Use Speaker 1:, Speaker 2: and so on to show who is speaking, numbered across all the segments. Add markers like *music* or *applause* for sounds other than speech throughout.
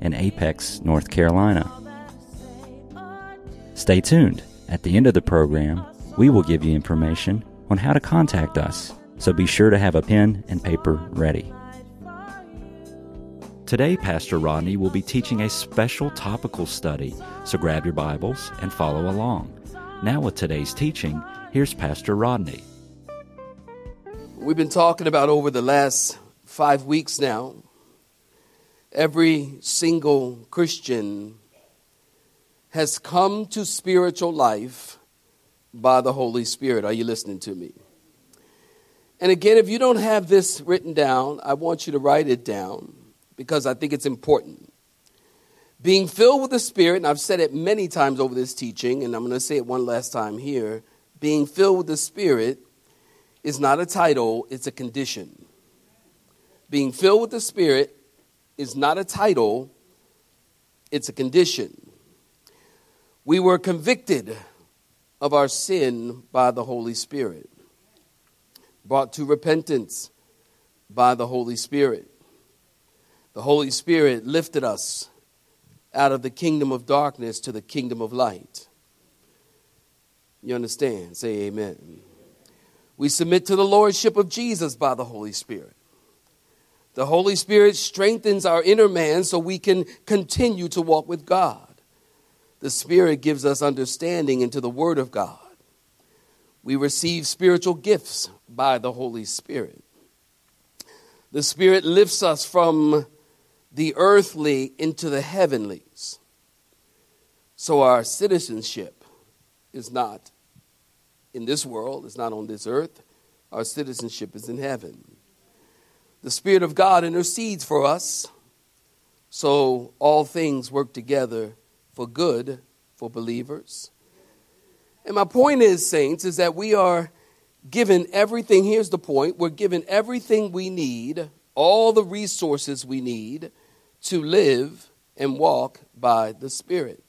Speaker 1: in Apex, North Carolina. Stay tuned. At the end of the program, we will give you information on how to contact us, so be sure to have a pen and paper ready. Today, Pastor Rodney will be teaching a special topical study, so grab your Bibles and follow along. Now, with today's teaching, here's Pastor Rodney.
Speaker 2: We've been talking about over the last five weeks now every single Christian has come to spiritual life by the Holy Spirit. Are you listening to me? And again, if you don't have this written down, I want you to write it down because I think it's important. Being filled with the Spirit, and I've said it many times over this teaching, and I'm going to say it one last time here. Being filled with the Spirit is not a title, it's a condition. Being filled with the Spirit is not a title, it's a condition. We were convicted of our sin by the Holy Spirit, brought to repentance by the Holy Spirit. The Holy Spirit lifted us out of the kingdom of darkness to the kingdom of light. You understand? Say amen. We submit to the lordship of Jesus by the Holy Spirit. The Holy Spirit strengthens our inner man so we can continue to walk with God. The Spirit gives us understanding into the Word of God. We receive spiritual gifts by the Holy Spirit. The Spirit lifts us from the earthly into the heavenlies. So our citizenship is not in this world, it's not on this earth. Our citizenship is in heaven. The Spirit of God intercedes for us, so all things work together for good for believers. And my point is, saints, is that we are given everything. Here's the point we're given everything we need, all the resources we need to live and walk by the Spirit.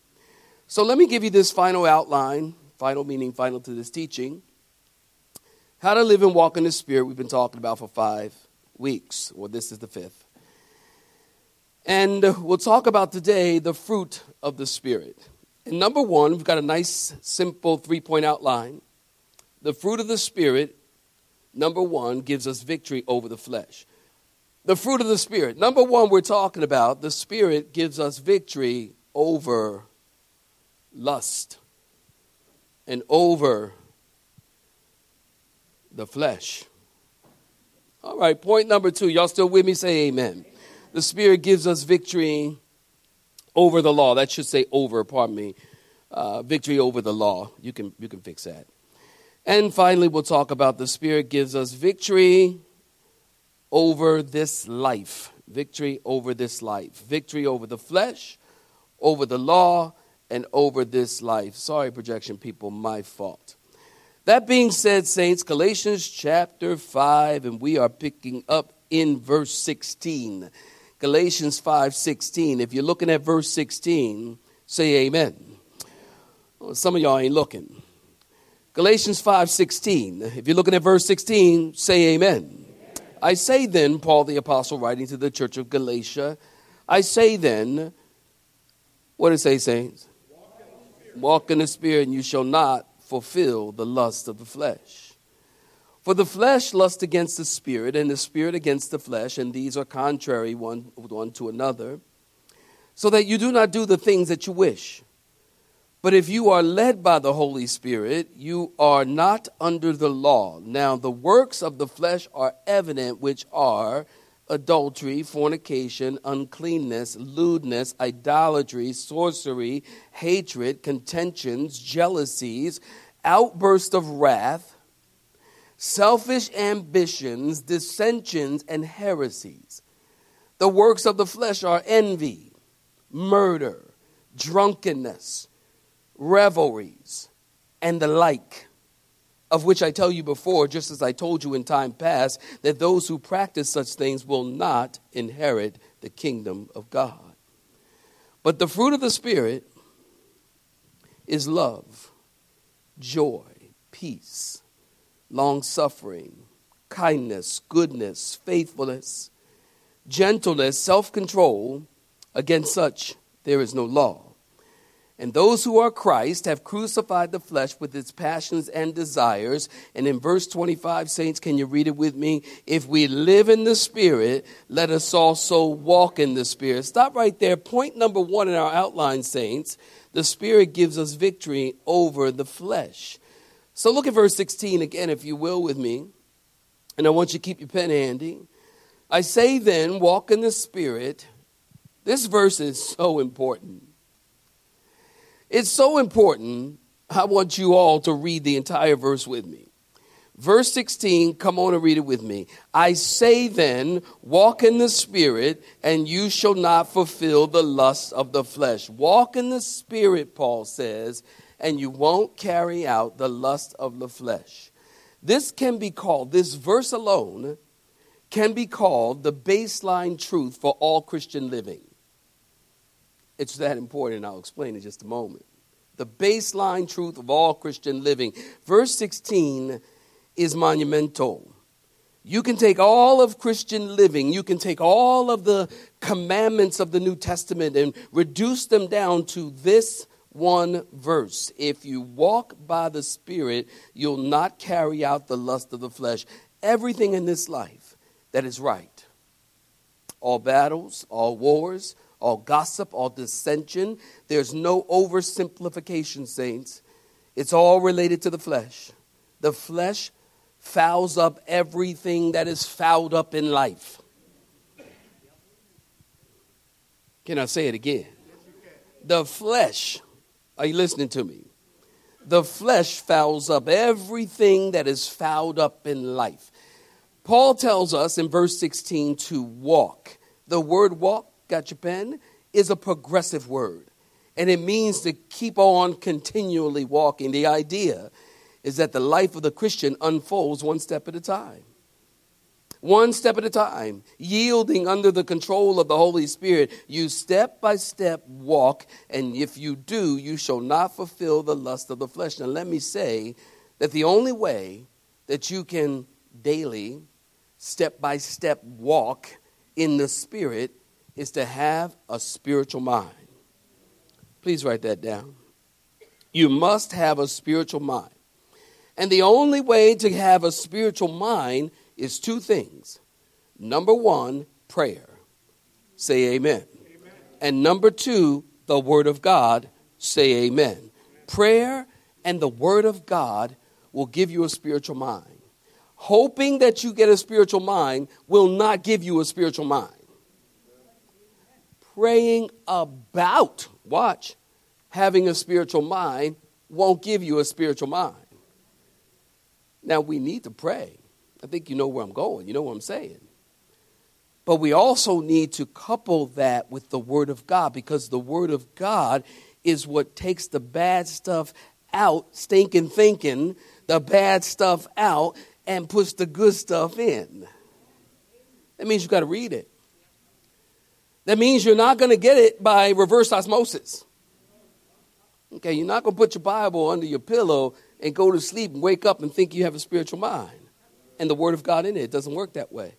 Speaker 2: So let me give you this final outline, final meaning final to this teaching. How to live and walk in the Spirit, we've been talking about for five weeks. Well, this is the fifth. And we'll talk about today the fruit of the Spirit. And number one, we've got a nice, simple three point outline. The fruit of the Spirit, number one, gives us victory over the flesh. The fruit of the Spirit. Number one, we're talking about the Spirit gives us victory over lust and over the flesh. All right, point number two. Y'all still with me? Say amen. The Spirit gives us victory over the law. That should say over, pardon me. Uh, victory over the law. You can, you can fix that. And finally, we'll talk about the Spirit gives us victory over this life. Victory over this life. Victory over the flesh, over the law, and over this life. Sorry, projection people, my fault. That being said, saints, Galatians chapter 5, and we are picking up in verse 16. Galatians 5 16. If you're looking at verse 16, say amen. Well, some of y'all ain't looking. Galatians 5 16. If you're looking at verse 16, say amen. I say then, Paul the Apostle writing to the church of Galatia, I say then, what does it say, saints? Walk in the Spirit, and you shall not fulfill the lust of the flesh. For the flesh lusts against the spirit, and the spirit against the flesh, and these are contrary one, one to another, so that you do not do the things that you wish. But if you are led by the Holy Spirit, you are not under the law. Now, the works of the flesh are evident, which are adultery, fornication, uncleanness, lewdness, idolatry, sorcery, hatred, contentions, jealousies, outbursts of wrath, selfish ambitions, dissensions, and heresies. The works of the flesh are envy, murder, drunkenness, revelries, and the like, of which I tell you before, just as I told you in time past, that those who practice such things will not inherit the kingdom of God. But the fruit of the Spirit is love, joy, peace, long suffering, kindness, goodness, faithfulness, gentleness, self control. Against such there is no law. And those who are Christ have crucified the flesh with its passions and desires. And in verse 25, saints, can you read it with me? If we live in the Spirit, let us also walk in the Spirit. Stop right there. Point number one in our outline, saints. The Spirit gives us victory over the flesh. So look at verse 16 again, if you will, with me. And I want you to keep your pen handy. I say then, walk in the Spirit. This verse is so important. It's so important. I want you all to read the entire verse with me. Verse 16, come on and read it with me. I say then, walk in the Spirit, and you shall not fulfill the lust of the flesh. Walk in the Spirit, Paul says, and you won't carry out the lust of the flesh. This can be called, this verse alone can be called the baseline truth for all Christian living. It's that important. I'll explain in just a moment. The baseline truth of all Christian living. Verse 16 is monumental. You can take all of Christian living, you can take all of the commandments of the New Testament and reduce them down to this one verse. If you walk by the Spirit, you'll not carry out the lust of the flesh. Everything in this life that is right. All battles, all wars, all gossip, all dissension. There's no oversimplification, saints. It's all related to the flesh. The flesh fouls up everything that is fouled up in life. Can I say it again? The flesh, are you listening to me? The flesh fouls up everything that is fouled up in life. Paul tells us in verse 16 to walk. The word walk got your pen, is a progressive word. And it means to keep on continually walking. The idea is that the life of the Christian unfolds one step at a time. One step at a time, yielding under the control of the Holy Spirit, you step by step walk, and if you do, you shall not fulfill the lust of the flesh. Now, let me say that the only way that you can daily, step by step walk in the Spirit is to have a spiritual mind. Please write that down. You must have a spiritual mind. And the only way to have a spiritual mind is two things. Number one, prayer. Say amen. amen. And number two, the Word of God. Say amen. amen. Prayer and the Word of God will give you a spiritual mind. Hoping that you get a spiritual mind will not give you a spiritual mind praying about, watch, having a spiritual mind won't give you a spiritual mind. Now, we need to pray. I think you know where I'm going. You know what I'm saying. But we also need to couple that with the Word of God because the Word of God is what takes the bad stuff out, stinking thinking, the bad stuff out, and puts the good stuff in. That means you've got to read it. That means you're not going to get it by reverse osmosis. Okay, you're not going to put your Bible under your pillow and go to sleep and wake up and think you have a spiritual mind and the Word of God in it. It doesn't work that way.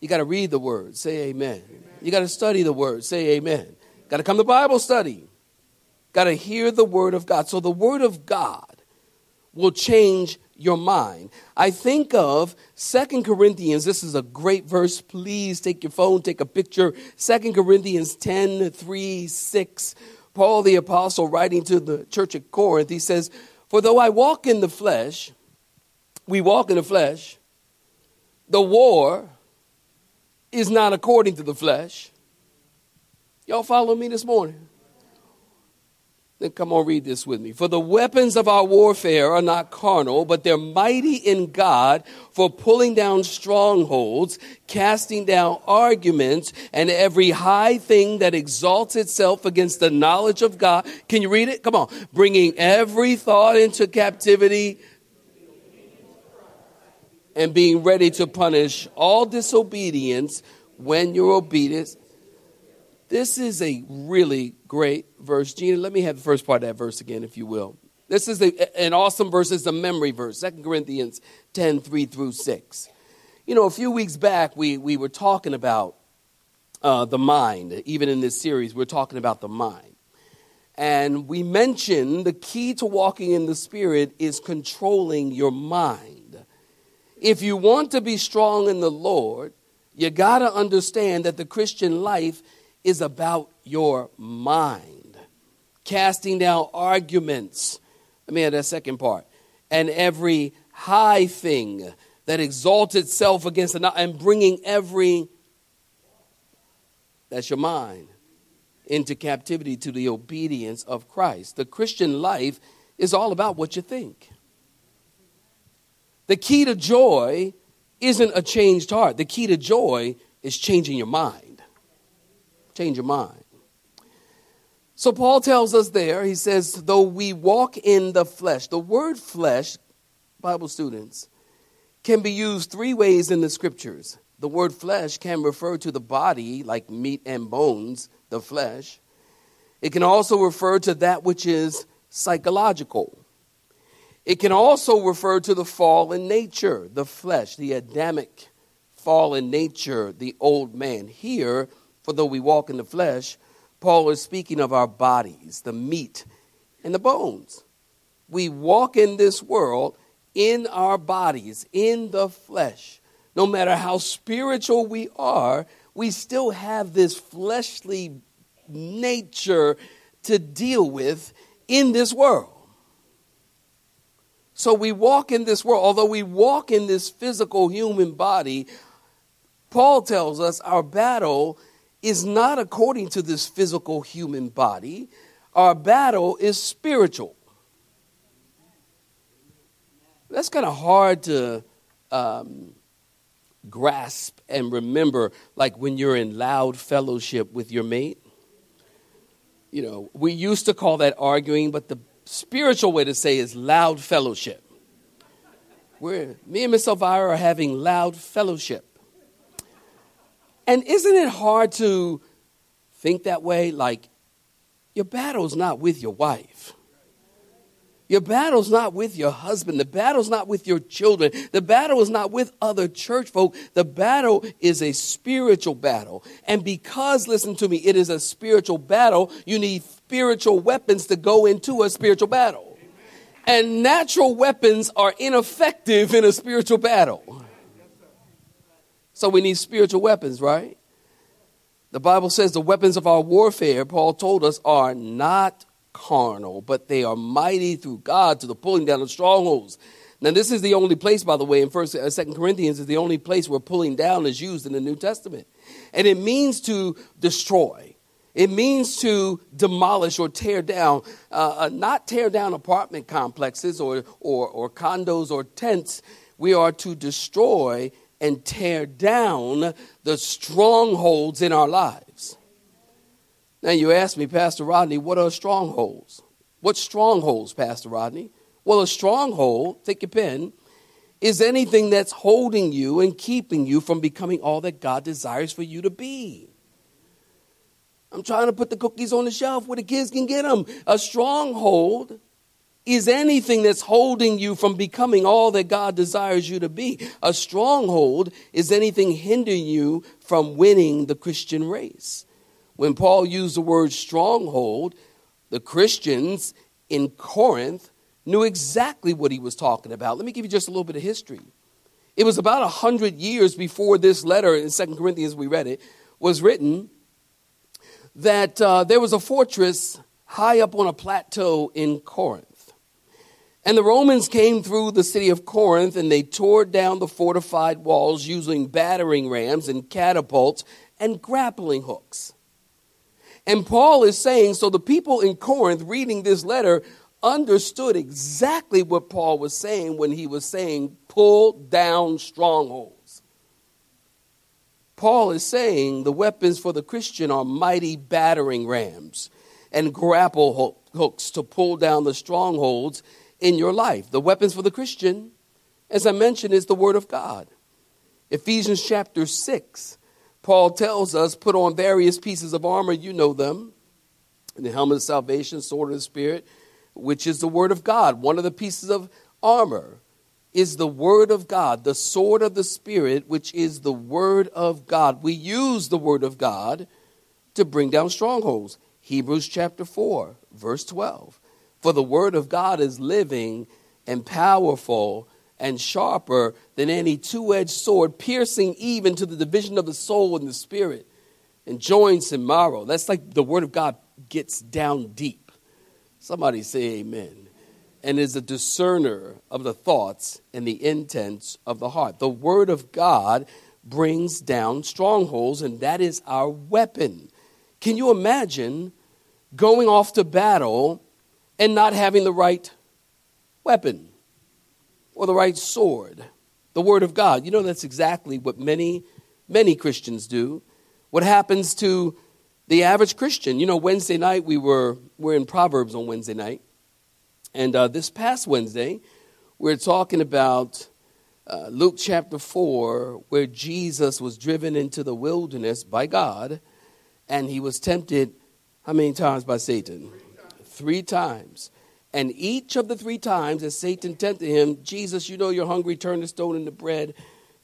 Speaker 2: You got to read the Word, say amen. amen. You got to study the Word, say amen. Got to come to Bible study. Got to hear the Word of God. So the Word of God will change your mind. I think of Second Corinthians. This is a great verse. Please take your phone, take a picture. Second Corinthians 10 3 6. Paul the Apostle, writing to the church at Corinth, he says, For though I walk in the flesh, we walk in the flesh, the war is not according to the flesh. Y'all follow me this morning? Then come on, read this with me. For the weapons of our warfare are not carnal, but they're mighty in God for pulling down strongholds, casting down arguments, and every high thing that exalts itself against the knowledge of God. Can you read it? Come on. Bringing every thought into captivity and being ready to punish all disobedience when your obedience this is a really great verse. Gina, let me have the first part of that verse again, if you will. This is an awesome verse. It's a memory verse, 2 Corinthians 10 3 through 6. You know, a few weeks back, we, we were talking about uh, the mind. Even in this series, we're talking about the mind. And we mentioned the key to walking in the Spirit is controlling your mind. If you want to be strong in the Lord, you got to understand that the Christian life is about your mind. Casting down arguments. Let me add that second part. And every high thing that exalts itself against and bringing every, that's your mind, into captivity to the obedience of Christ. The Christian life is all about what you think. The key to joy isn't a changed heart, the key to joy is changing your mind change your mind. So Paul tells us there, he says, though we walk in the flesh, the word flesh, Bible students, can be used three ways in the scriptures. The word flesh can refer to the body, like meat and bones, the flesh. It can also refer to that which is psychological. It can also refer to the fallen nature, the flesh, the Adamic fallen nature, the old man. Here, for though we walk in the flesh, Paul is speaking of our bodies, the meat and the bones. We walk in this world in our bodies, in the flesh. No matter how spiritual we are, we still have this fleshly nature to deal with in this world. So we walk in this world, although we walk in this physical human body, Paul tells us our battle is not according to this physical human body. Our battle is spiritual. That's kind of hard to um, grasp and remember, like when you're in loud fellowship with your mate. You know, we used to call that arguing, but the spiritual way to say is loud fellowship. Where me and Miss Elvira are having loud fellowship. And isn't it hard to think that way? Like, your battle's not with your wife. Your battle's not with your husband. The battle's not with your children. The battle is not with other church folk. The battle is a spiritual battle. And because, listen to me, it is a spiritual battle, you need spiritual weapons to go into a spiritual battle. And natural weapons are ineffective in a spiritual battle. So we need spiritual weapons, right? The Bible says the weapons of our warfare, Paul told us, are not carnal, but they are mighty through God to the pulling down of strongholds. Now, this is the only place, by the way, in First, uh, Second Corinthians is the only place where pulling down is used in the New Testament, and it means to destroy. It means to demolish or tear down, uh, uh, not tear down apartment complexes or, or, or condos or tents. We are to destroy and tear down the strongholds in our lives. Now, you ask me, Pastor Rodney, what are strongholds? What strongholds, Pastor Rodney? Well, a stronghold, take your pen, is anything that's holding you and keeping you from becoming all that God desires for you to be. I'm trying to put the cookies on the shelf where the kids can get them. A stronghold is anything that's holding you from becoming all that God desires you to be. A stronghold is anything hindering you from winning the Christian race. When Paul used the word stronghold, the Christians in Corinth knew exactly what he was talking about. Let me give you just a little bit of history. It was about a hundred years before this letter in Second Corinthians, we read it, was written that uh, there was a fortress high up on a plateau in Corinth. And the Romans came through the city of Corinth and they tore down the fortified walls using battering rams and catapults and grappling hooks. And Paul is saying, so the people in Corinth reading this letter understood exactly what Paul was saying when he was saying, pull down strongholds. Paul is saying the weapons for the Christian are mighty battering rams and grapple hooks to pull down the strongholds in your life. The weapons for the Christian, as I mentioned, is the Word of God. Ephesians chapter 6, Paul tells us, put on various pieces of armor, you know them, the helmet of salvation, sword of the Spirit, which is the Word of God. One of the pieces of armor is the Word of God, the sword of the Spirit, which is the Word of God. We use the Word of God to bring down strongholds. Hebrews chapter 4, verse 12. For the Word of God is living and powerful and sharper than any two edged sword, piercing even to the division of the soul and the spirit, and joints and marrow. That's like the Word of God gets down deep. Somebody say amen. And is a discerner of the thoughts and the intents of the heart. The Word of God brings down strongholds, and that is our weapon. Can you imagine going off to battle and not having the right weapon or the right sword? The Word of God. You know, that's exactly what many, many Christians do. What happens to the average Christian. You know, Wednesday night we were we're in Proverbs on Wednesday night, and uh, this past Wednesday we are talking about uh, Luke chapter four, where Jesus was driven into the wilderness by God, and he was tempted how many times by Satan? Three times. And each of the three times as Satan tempted him, Jesus, you know you're hungry, turn the stone into bread.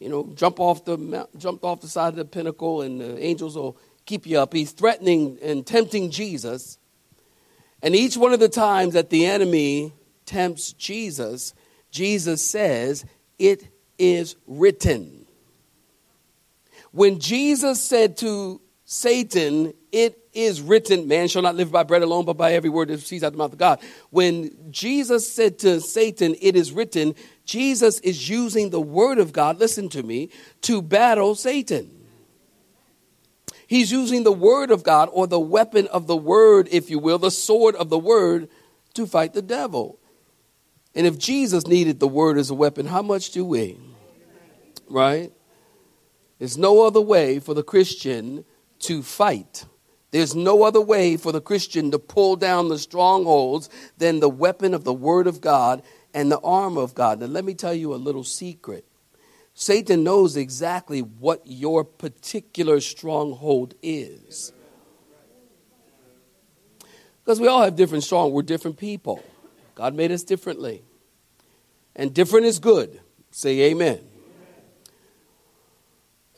Speaker 2: You know, jump off the jump off the side of the pinnacle, and the angels will keep you up. He's threatening and tempting Jesus. And each one of the times that the enemy tempts Jesus, Jesus says, It is written. When Jesus said to Satan, It is written, man shall not live by bread alone, but by every word that proceeds out of the mouth of God. When Jesus said to Satan, It is written, Jesus is using the word of God, listen to me, to battle Satan. He's using the word of God or the weapon of the word, if you will, the sword of the word to fight the devil. And if Jesus needed the word as a weapon, how much do we? Right? There's no other way for the Christian to fight. There's no other way for the Christian to pull down the strongholds than the weapon of the Word of God and the armor of God. Now, let me tell you a little secret. Satan knows exactly what your particular stronghold is. Because we all have different strong, we're different people. God made us differently. And different is good. Say amen.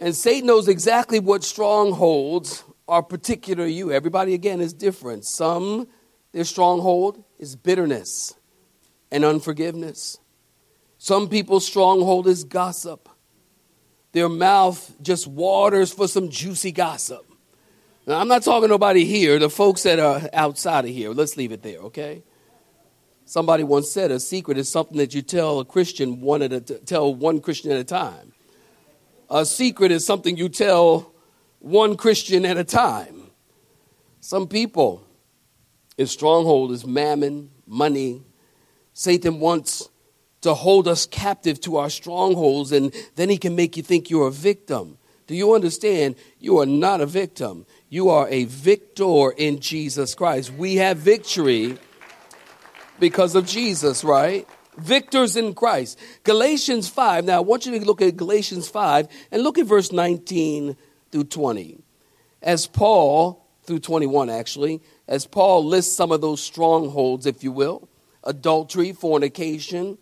Speaker 2: And Satan knows exactly what strongholds are particular to you. Everybody, again, is different. Some, their stronghold is bitterness and unforgiveness. Some people's stronghold is gossip. Their mouth just waters for some juicy gossip. Now, I'm not talking to nobody here, the folks that are outside of here. Let's leave it there, okay? Somebody once said a secret is something that you tell a Christian one at a t- tell one Christian at a time. A secret is something you tell one Christian at a time. Some people, his stronghold is mammon, money. Satan wants to hold us captive to our strongholds, and then he can make you think you're a victim. Do you understand? You are not a victim. You are a victor in Jesus Christ. We have victory because of Jesus, right? Victors in Christ. Galatians 5. Now, I want you to look at Galatians 5 and look at verse 19 through 20. As Paul, through 21 actually, as Paul lists some of those strongholds, if you will adultery, fornication,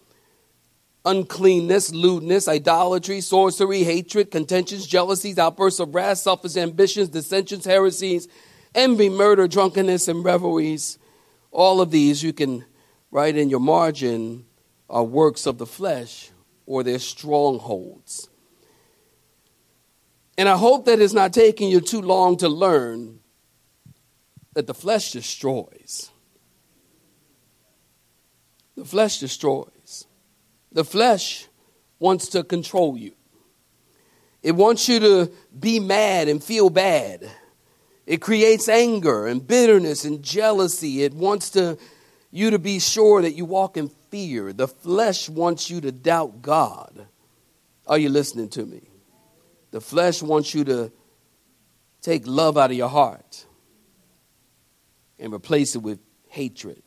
Speaker 2: uncleanness, lewdness, idolatry, sorcery, hatred, contentions, jealousies, outbursts of wrath, selfish ambitions, dissensions, heresies, envy, murder, drunkenness, and revelries. All of these you can write in your margin are works of the flesh or their strongholds. And I hope that it's not taking you too long to learn that the flesh destroys. The flesh destroys. The flesh wants to control you. It wants you to be mad and feel bad. It creates anger and bitterness and jealousy. It wants to, you to be sure that you walk in fear. The flesh wants you to doubt God. Are you listening to me? The flesh wants you to take love out of your heart and replace it with hatred.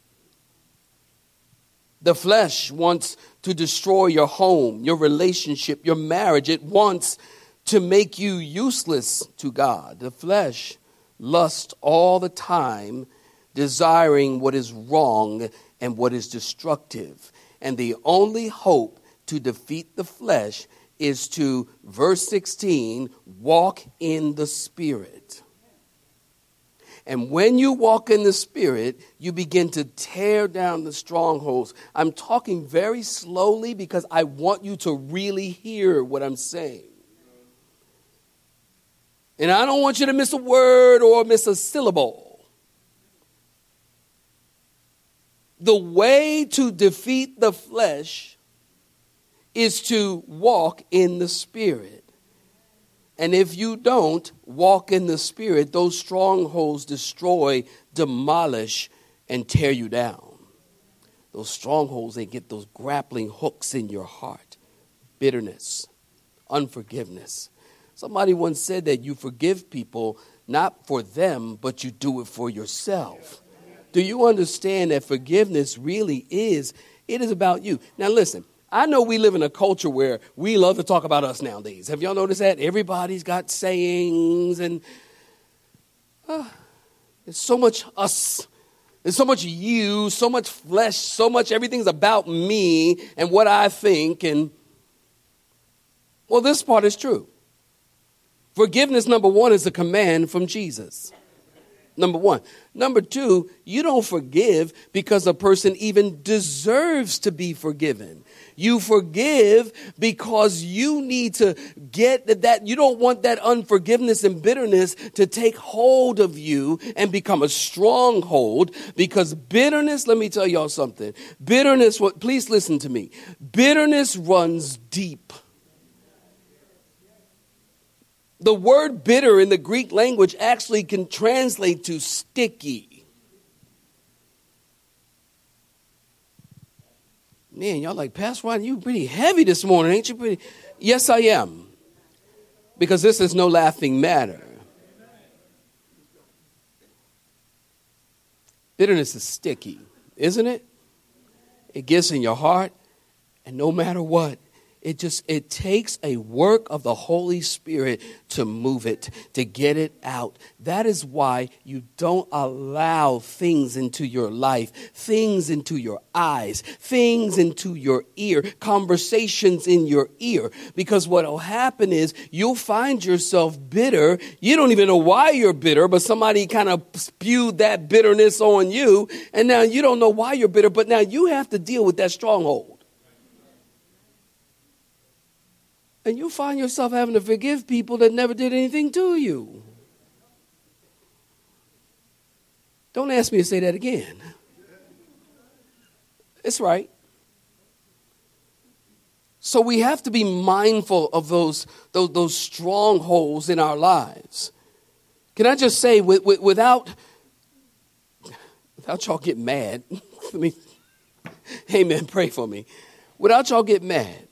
Speaker 2: The flesh wants to destroy your home, your relationship, your marriage. It wants to make you useless to God. The flesh lusts all the time, desiring what is wrong and what is destructive. And the only hope to defeat the flesh is to, verse 16, walk in the Spirit. And when you walk in the Spirit, you begin to tear down the strongholds. I'm talking very slowly because I want you to really hear what I'm saying. And I don't want you to miss a word or miss a syllable. The way to defeat the flesh is to walk in the Spirit. And if you don't walk in the Spirit, those strongholds destroy, demolish, and tear you down. Those strongholds, they get those grappling hooks in your heart bitterness, unforgiveness. Somebody once said that you forgive people not for them, but you do it for yourself. Do you understand that forgiveness really is? It is about you. Now, listen, I know we live in a culture where we love to talk about us nowadays. Have y'all noticed that? Everybody's got sayings and uh, there's so much us. There's so much you, so much flesh, so much everything's about me and what I think. And well, this part is true. Forgiveness, number one, is a command from Jesus. Number one. Number two, you don't forgive because a person even deserves to be forgiven. You forgive because you need to get that, you don't want that unforgiveness and bitterness to take hold of you and become a stronghold because bitterness, let me tell y'all something. Bitterness, what, please listen to me. Bitterness runs deep. The word bitter in the Greek language actually can translate to sticky. Man, y'all like, Pastor Ron, you pretty heavy this morning, ain't you? Pretty? Yes, I am. Because this is no laughing matter. Bitterness is sticky, isn't it? It gets in your heart, and no matter what, it just it takes a work of the holy spirit to move it to get it out. That is why you don't allow things into your life things into your eyes things into your ear conversations in your ear. Because what will happen is you'll find yourself bitter. You don't even know why you're bitter but somebody kind of spewed that bitterness on you and now you don't know why you're bitter but now you have to deal with that stronghold and you find yourself having to forgive people that never did anything to you. Don't ask me to say that again. It's right. So we have to be mindful of those, those, those strongholds in our lives. Can I just say, with, with, without, without y'all get mad, *laughs* let me, amen, pray for me. Without y'all get mad,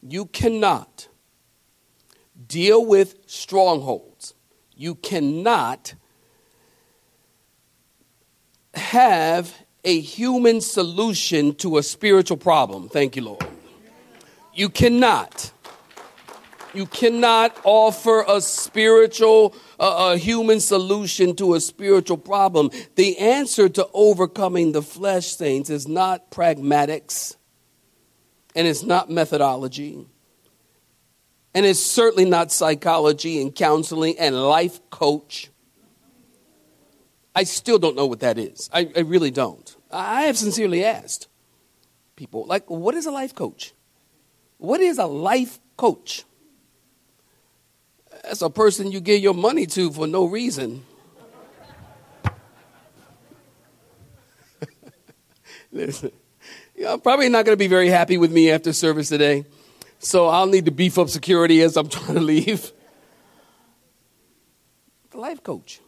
Speaker 2: you cannot deal with strongholds. You cannot have a human solution to a spiritual problem. Thank you, Lord. You cannot. You cannot offer a spiritual, uh, a human solution to a spiritual problem. The answer to overcoming the flesh, saints, is not pragmatics and it's not methodology. And it's certainly not psychology and counseling and life coach. I still don't know what that is. I, I, really don't. I have sincerely asked people, like, what is a life coach? What is a life coach? That's a person you give your money to for no reason. *laughs* Listen, you're probably not going to be very happy with me after service today. So I'll need to beef up security as I'm *laughs* trying to leave. The life coach.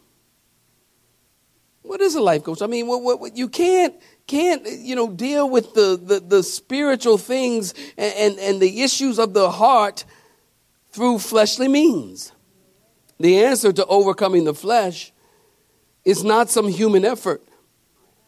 Speaker 2: What is a life coach? I mean, what, what, what you can't can't you know deal with the the, the spiritual things and, and, and the issues of the heart through fleshly means. The answer to overcoming the flesh is not some human effort.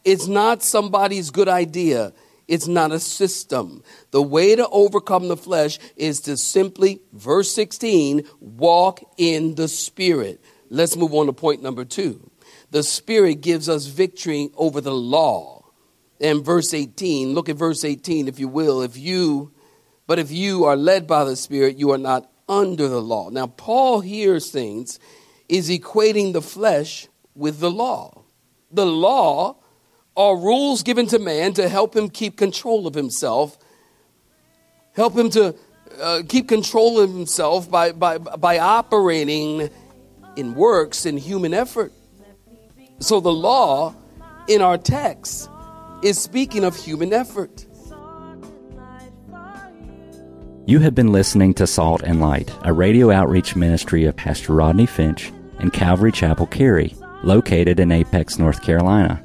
Speaker 2: It's not somebody's good idea. It's not a system. The way to overcome the flesh is to simply, verse 16, walk in the Spirit. Let's move on to point number two. The Spirit gives us victory over the law. And verse 18, look at verse 18, if you will. If you, but if you are led by the Spirit, you are not under the law. Now, Paul here, saints, is equating the flesh with the law. The law are rules given to man to help him keep control of himself, help him to uh, keep control of himself by, by, by operating in works and human effort. So the law in our text is speaking of human effort.
Speaker 1: You have been listening to Salt and Light, a radio outreach ministry of Pastor Rodney Finch and Calvary Chapel Cary, located in Apex, North Carolina.